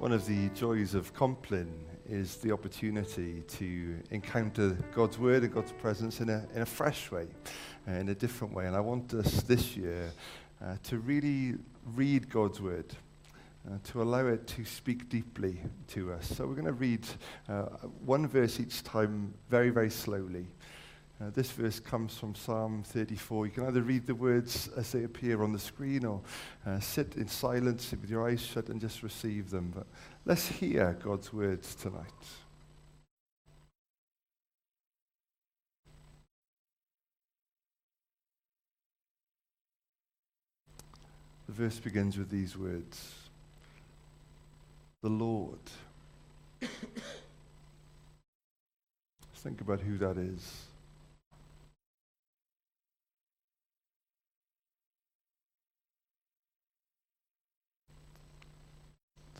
One of the joys of Compline is the opportunity to encounter God's word and God's presence in a, in a fresh way, uh, in a different way. And I want us this year uh, to really read God's word, uh, to allow it to speak deeply to us. So we're going to read uh, one verse each time very, very slowly. Uh, this verse comes from Psalm 34. You can either read the words as they appear on the screen or uh, sit in silence with your eyes shut and just receive them. But let's hear God's words tonight. The verse begins with these words The Lord. Let's think about who that is.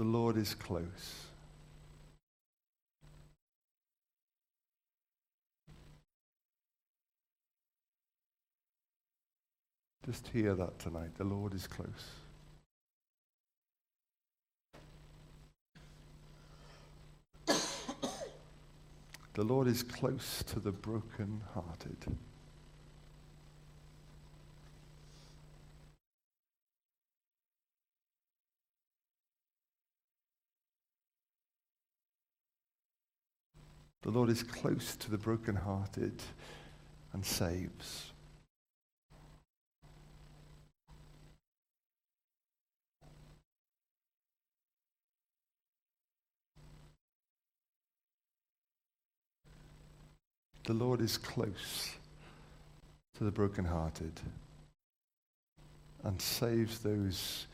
The Lord is close. Just hear that tonight. The Lord is close. the Lord is close to the broken-hearted. The Lord is close to the brokenhearted and saves. The Lord is close to the brokenhearted and saves those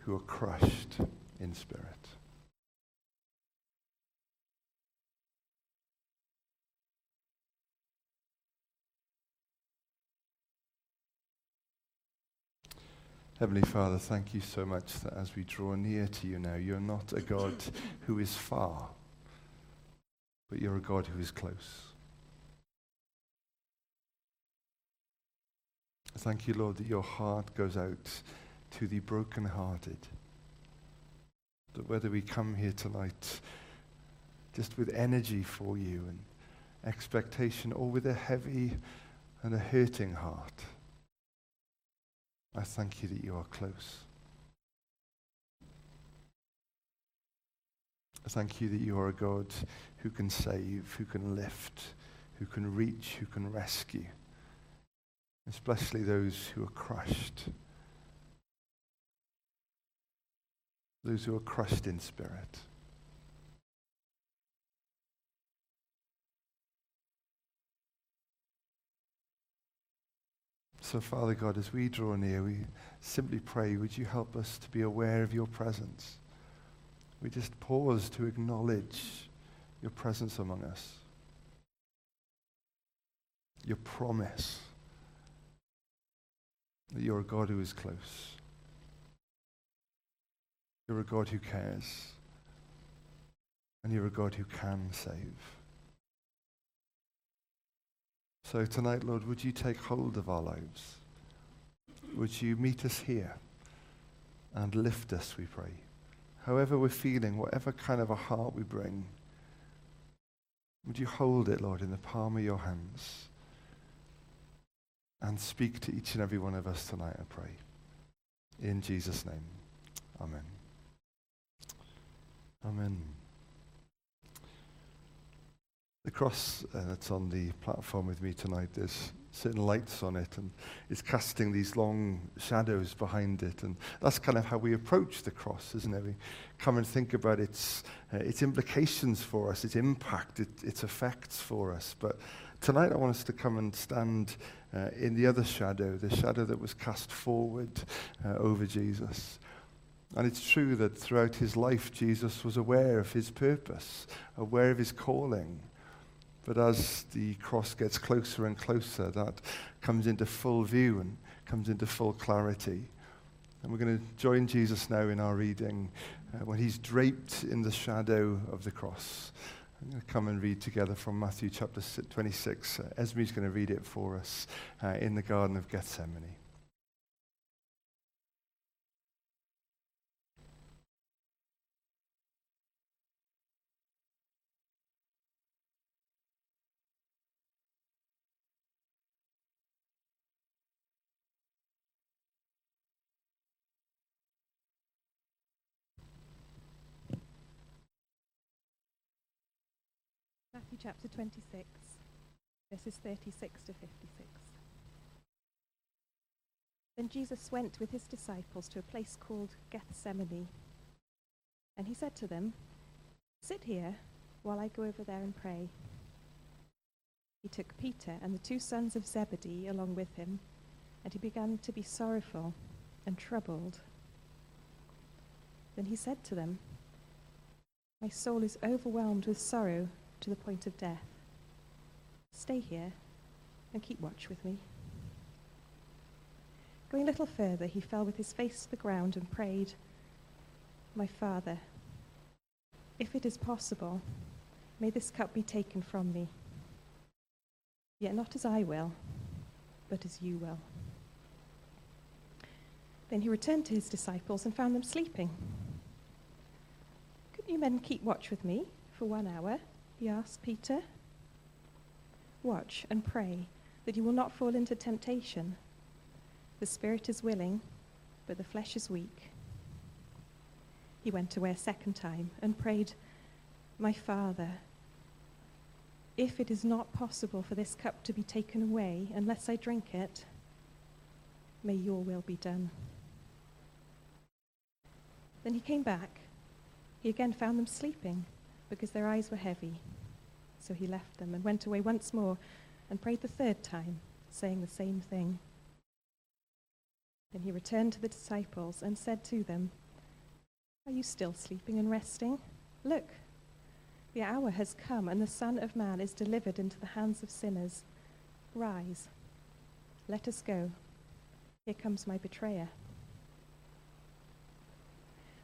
who are crushed in spirit. Heavenly Father, thank you so much that as we draw near to you now, you're not a God who is far, but you're a God who is close. Thank you, Lord, that your heart goes out to the brokenhearted. That whether we come here tonight just with energy for you and expectation or with a heavy and a hurting heart, I thank you that you are close. I thank you that you are a God who can save, who can lift, who can reach, who can rescue, especially those who are crushed, those who are crushed in spirit. So, Father God, as we draw near, we simply pray, would you help us to be aware of your presence? We just pause to acknowledge your presence among us, your promise that you're a God who is close. You're a God who cares. And you're a God who can save. So tonight, Lord, would you take hold of our lives? Would you meet us here and lift us, we pray? However we're feeling, whatever kind of a heart we bring, would you hold it, Lord, in the palm of your hands and speak to each and every one of us tonight, I pray. In Jesus' name. Amen. Amen. The cross uh, that's on the platform with me tonight, there's certain lights on it, and it's casting these long shadows behind it. And that's kind of how we approach the cross, isn't it? We come and think about its, uh, its implications for us, its impact, it, its effects for us. But tonight I want us to come and stand uh, in the other shadow, the shadow that was cast forward uh, over Jesus. And it's true that throughout his life, Jesus was aware of his purpose, aware of his calling. But as the cross gets closer and closer, that comes into full view and comes into full clarity. And we're going to join Jesus now in our reading uh, when he's draped in the shadow of the cross. I'm going to come and read together from Matthew chapter 26. Uh, Esme's going to read it for us uh, in the Garden of Gethsemane. Chapter 26, verses 36 to 56. Then Jesus went with his disciples to a place called Gethsemane. And he said to them, Sit here while I go over there and pray. He took Peter and the two sons of Zebedee along with him, and he began to be sorrowful and troubled. Then he said to them, My soul is overwhelmed with sorrow to the point of death. Stay here and keep watch with me. Going a little further, he fell with his face to the ground and prayed, My Father, if it is possible, may this cup be taken from me. Yet not as I will, but as you will. Then he returned to his disciples and found them sleeping. Couldn't you men keep watch with me for one hour? He asked Peter. Watch and pray that you will not fall into temptation. The spirit is willing, but the flesh is weak. He went away a second time and prayed, My Father, if it is not possible for this cup to be taken away unless I drink it, may your will be done. Then he came back. He again found them sleeping because their eyes were heavy. So he left them and went away once more and prayed the third time, saying the same thing. Then he returned to the disciples and said to them, Are you still sleeping and resting? Look, the hour has come, and the Son of Man is delivered into the hands of sinners. Rise, let us go. Here comes my betrayer.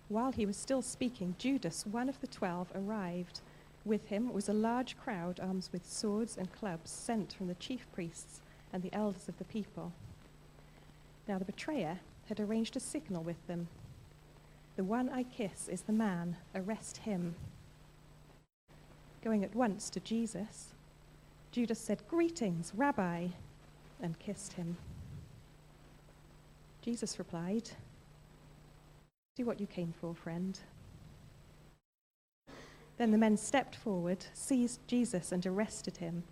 While he was still speaking, Judas, one of the twelve, arrived. With him was a large crowd armed with swords and clubs sent from the chief priests and the elders of the people. Now the betrayer had arranged a signal with them. The one I kiss is the man, arrest him. Going at once to Jesus, Judas said, Greetings, Rabbi, and kissed him. Jesus replied, Do what you came for, friend. Then the men stepped forward, seized Jesus, and arrested him.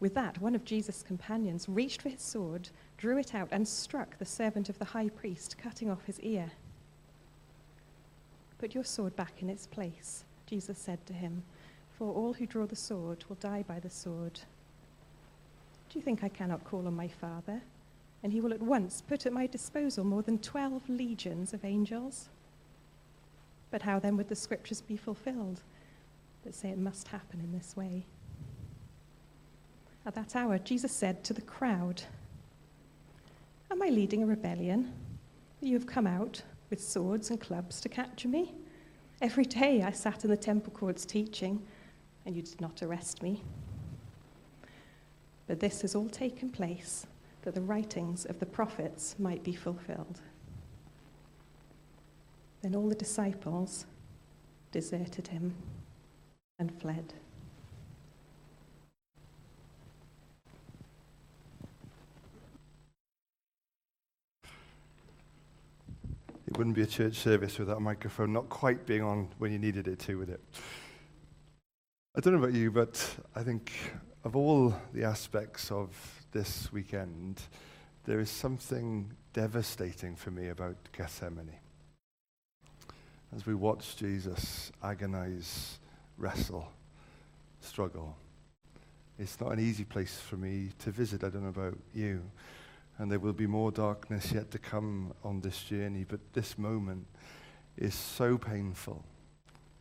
With that, one of Jesus' companions reached for his sword, drew it out, and struck the servant of the high priest, cutting off his ear. Put your sword back in its place, Jesus said to him, for all who draw the sword will die by the sword. Do you think I cannot call on my Father, and he will at once put at my disposal more than twelve legions of angels? But how then would the scriptures be fulfilled that say it must happen in this way? At that hour, Jesus said to the crowd, Am I leading a rebellion you have come out with swords and clubs to capture me? Every day I sat in the temple courts teaching, and you did not arrest me. But this has all taken place that the writings of the prophets might be fulfilled. Then all the disciples deserted him and fled. It wouldn't be a church service without a microphone not quite being on when you needed it to, would it? I don't know about you, but I think of all the aspects of this weekend, there is something devastating for me about Gethsemane. As we watch Jesus agonize, wrestle, struggle, it's not an easy place for me to visit. I don't know about you and there will be more darkness yet to come on this journey. But this moment is so painful,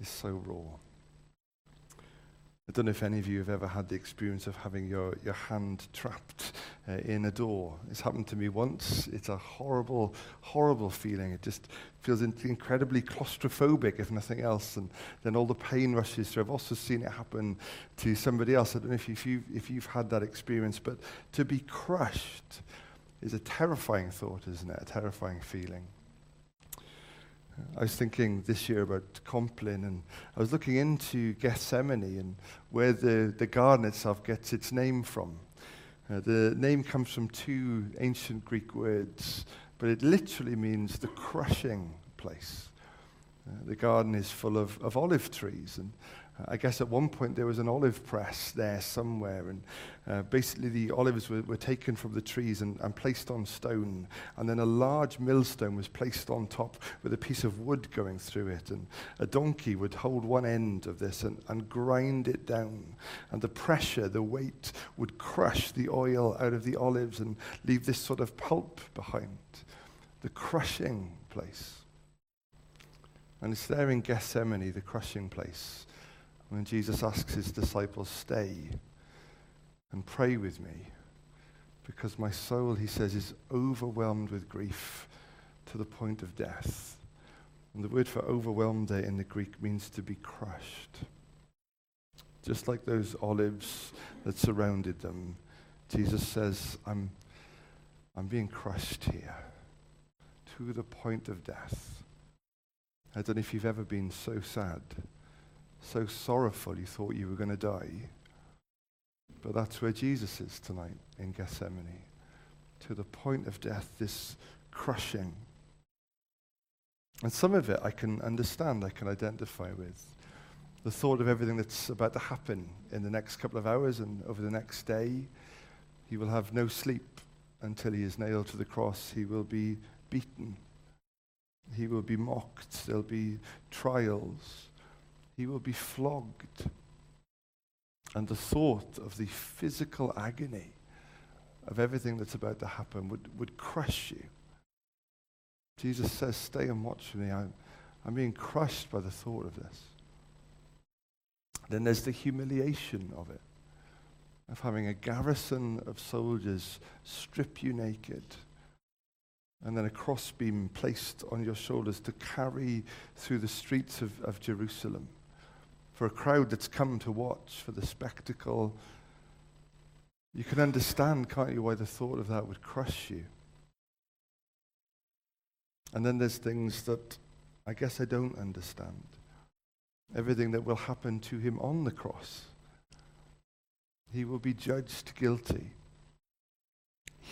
is so raw. I don't know if any of you have ever had the experience of having your, your hand trapped uh, in a door. It's happened to me once. It's a horrible, horrible feeling. It just feels in- incredibly claustrophobic, if nothing else. And then all the pain rushes through. I've also seen it happen to somebody else. I don't know if, you, if, you, if you've had that experience, but to be crushed is a terrifying thought, isn't it? A terrifying feeling. I was thinking this year about Compline, and I was looking into Gethsemane and where the, the garden itself gets its name from. Uh, the name comes from two ancient Greek words, but it literally means the crushing place. Uh, the garden is full of, of olive trees, and I guess at one point there was an olive press there somewhere, and uh, basically the olives were, were taken from the trees and, and, placed on stone, and then a large millstone was placed on top with a piece of wood going through it, and a donkey would hold one end of this and, and grind it down, and the pressure, the weight, would crush the oil out of the olives and leave this sort of pulp behind, the crushing place. And it's there in Gethsemane, the crushing place when Jesus asks his disciples, Stay and pray with me, because my soul, he says, is overwhelmed with grief to the point of death. And the word for overwhelmed there in the Greek means to be crushed. Just like those olives that surrounded them, Jesus says, I'm, I'm being crushed here to the point of death. I don't know if you've ever been so sad so sorrowful you thought you were going to die. But that's where Jesus is tonight in Gethsemane. To the point of death, this crushing. And some of it I can understand, I can identify with. The thought of everything that's about to happen in the next couple of hours and over the next day. He will have no sleep until he is nailed to the cross. He will be beaten. He will be mocked. There'll be trials. He will be flogged. And the thought of the physical agony of everything that's about to happen would, would crush you. Jesus says, Stay and watch for me. I'm, I'm being crushed by the thought of this. Then there's the humiliation of it, of having a garrison of soldiers strip you naked and then a crossbeam placed on your shoulders to carry through the streets of, of Jerusalem for a crowd that's come to watch, for the spectacle. You can understand, can't you, why the thought of that would crush you. And then there's things that I guess I don't understand. Everything that will happen to him on the cross. He will be judged guilty.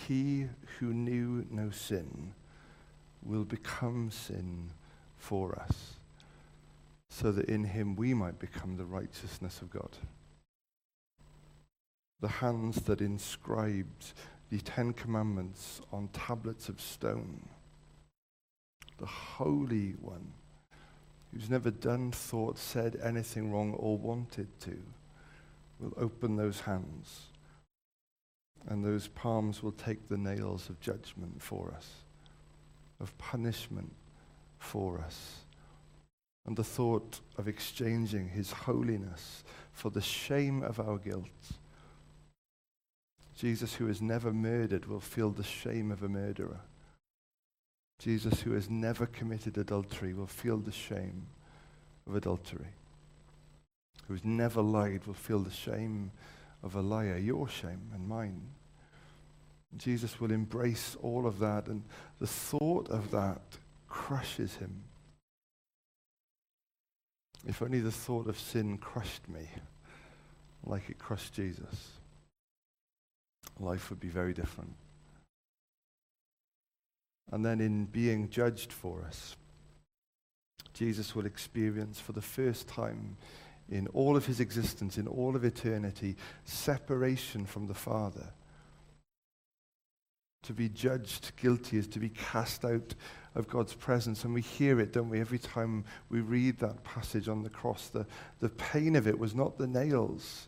He who knew no sin will become sin for us so that in him we might become the righteousness of God. The hands that inscribed the Ten Commandments on tablets of stone. The Holy One, who's never done, thought, said anything wrong or wanted to, will open those hands. And those palms will take the nails of judgment for us, of punishment for us and the thought of exchanging his holiness for the shame of our guilt. Jesus, who has never murdered, will feel the shame of a murderer. Jesus, who has never committed adultery, will feel the shame of adultery. Who has never lied will feel the shame of a liar, your shame and mine. Jesus will embrace all of that, and the thought of that crushes him. If only the thought of sin crushed me like it crushed Jesus, life would be very different. And then in being judged for us, Jesus will experience for the first time in all of his existence, in all of eternity, separation from the Father. To be judged guilty is to be cast out of God's presence. And we hear it, don't we, every time we read that passage on the cross. The, the pain of it was not the nails,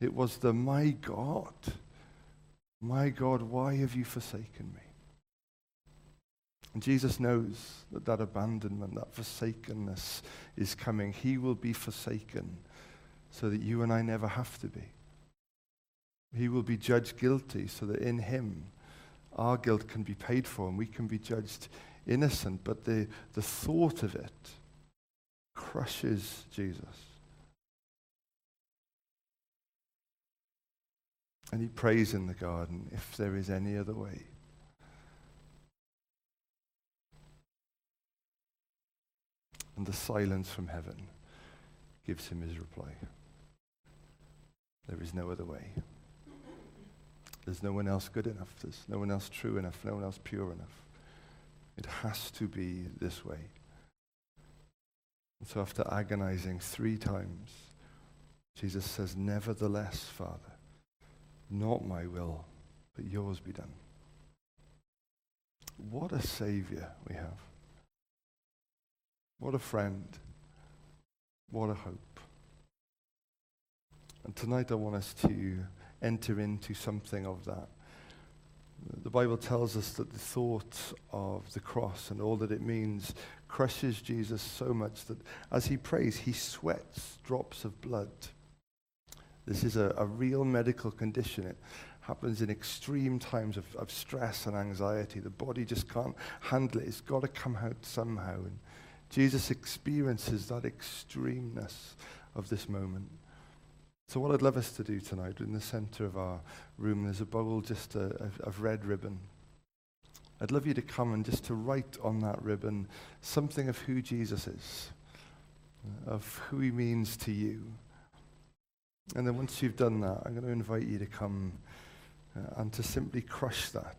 it was the, my God, my God, why have you forsaken me? And Jesus knows that that abandonment, that forsakenness is coming. He will be forsaken so that you and I never have to be. He will be judged guilty so that in him our guilt can be paid for and we can be judged innocent, but the, the thought of it crushes Jesus. And he prays in the garden, if there is any other way. And the silence from heaven gives him his reply. There is no other way. There's no one else good enough. There's no one else true enough. No one else pure enough. It has to be this way. So after agonizing three times, Jesus says, Nevertheless, Father, not my will, but yours be done. What a Savior we have. What a friend. What a hope. And tonight I want us to enter into something of that. The Bible tells us that the thought of the cross and all that it means crushes Jesus so much that as he prays, he sweats drops of blood. This is a, a real medical condition. It happens in extreme times of, of stress and anxiety. The body just can't handle it. It's got to come out somehow. And Jesus experiences that extremeness of this moment. So, what I'd love us to do tonight, in the center of our room, there's a bowl just of, of red ribbon. I'd love you to come and just to write on that ribbon something of who Jesus is, of who he means to you. And then once you've done that, I'm going to invite you to come uh, and to simply crush that.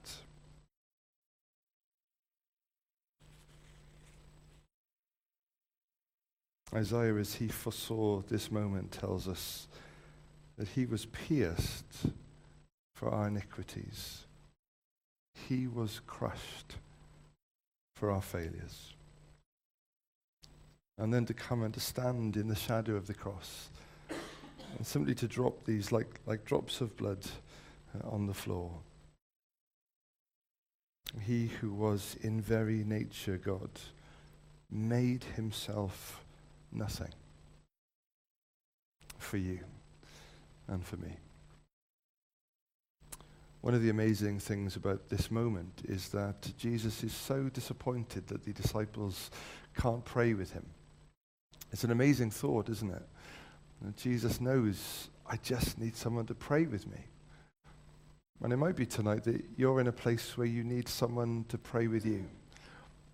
Isaiah, as he foresaw this moment, tells us that he was pierced for our iniquities. He was crushed for our failures. And then to come and to stand in the shadow of the cross and simply to drop these like, like drops of blood uh, on the floor. He who was in very nature God made himself nothing for you and for me. One of the amazing things about this moment is that Jesus is so disappointed that the disciples can't pray with him. It's an amazing thought, isn't it? And Jesus knows, I just need someone to pray with me. And it might be tonight that you're in a place where you need someone to pray with you.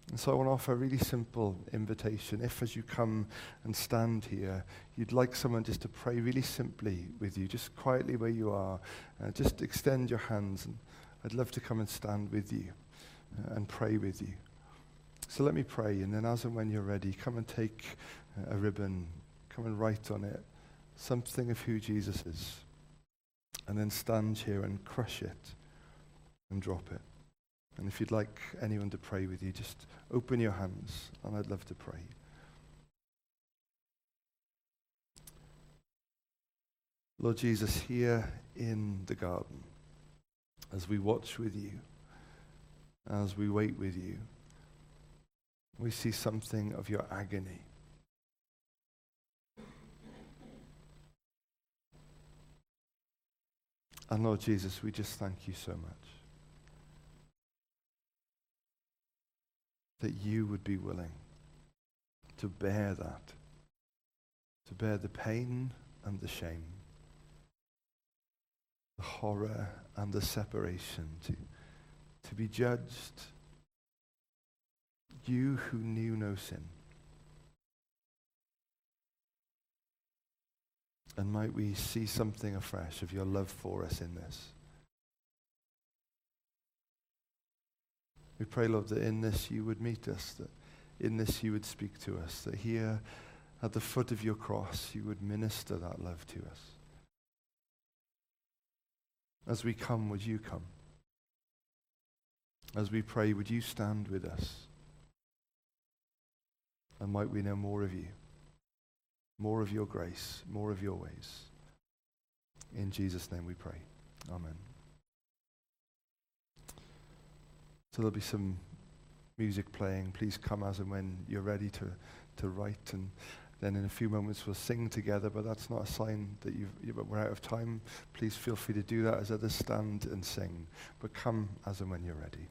And so I want to offer a really simple invitation. If, as you come and stand here, you'd like someone just to pray really simply with you, just quietly where you are, uh, just extend your hands. And I'd love to come and stand with you uh, and pray with you. So let me pray, and then as and when you're ready, come and take uh, a ribbon, come and write on it something of who Jesus is, and then stand here and crush it and drop it. And if you'd like anyone to pray with you, just open your hands, and I'd love to pray. Lord Jesus, here in the garden, as we watch with you, as we wait with you, we see something of your agony. And Lord Jesus, we just thank you so much. That you would be willing to bear that, to bear the pain and the shame, the horror and the separation, to, to be judged. You who knew no sin. And might we see something afresh of your love for us in this. We pray, Lord, that in this you would meet us, that in this you would speak to us, that here at the foot of your cross you would minister that love to us. As we come, would you come? As we pray, would you stand with us? And might we know more of you, more of your grace, more of your ways. In Jesus' name we pray. Amen. So there'll be some music playing. Please come as and when you're ready to, to write. And then in a few moments we'll sing together, but that's not a sign that you've, you, we're out of time. Please feel free to do that as others stand and sing. But come as and when you're ready.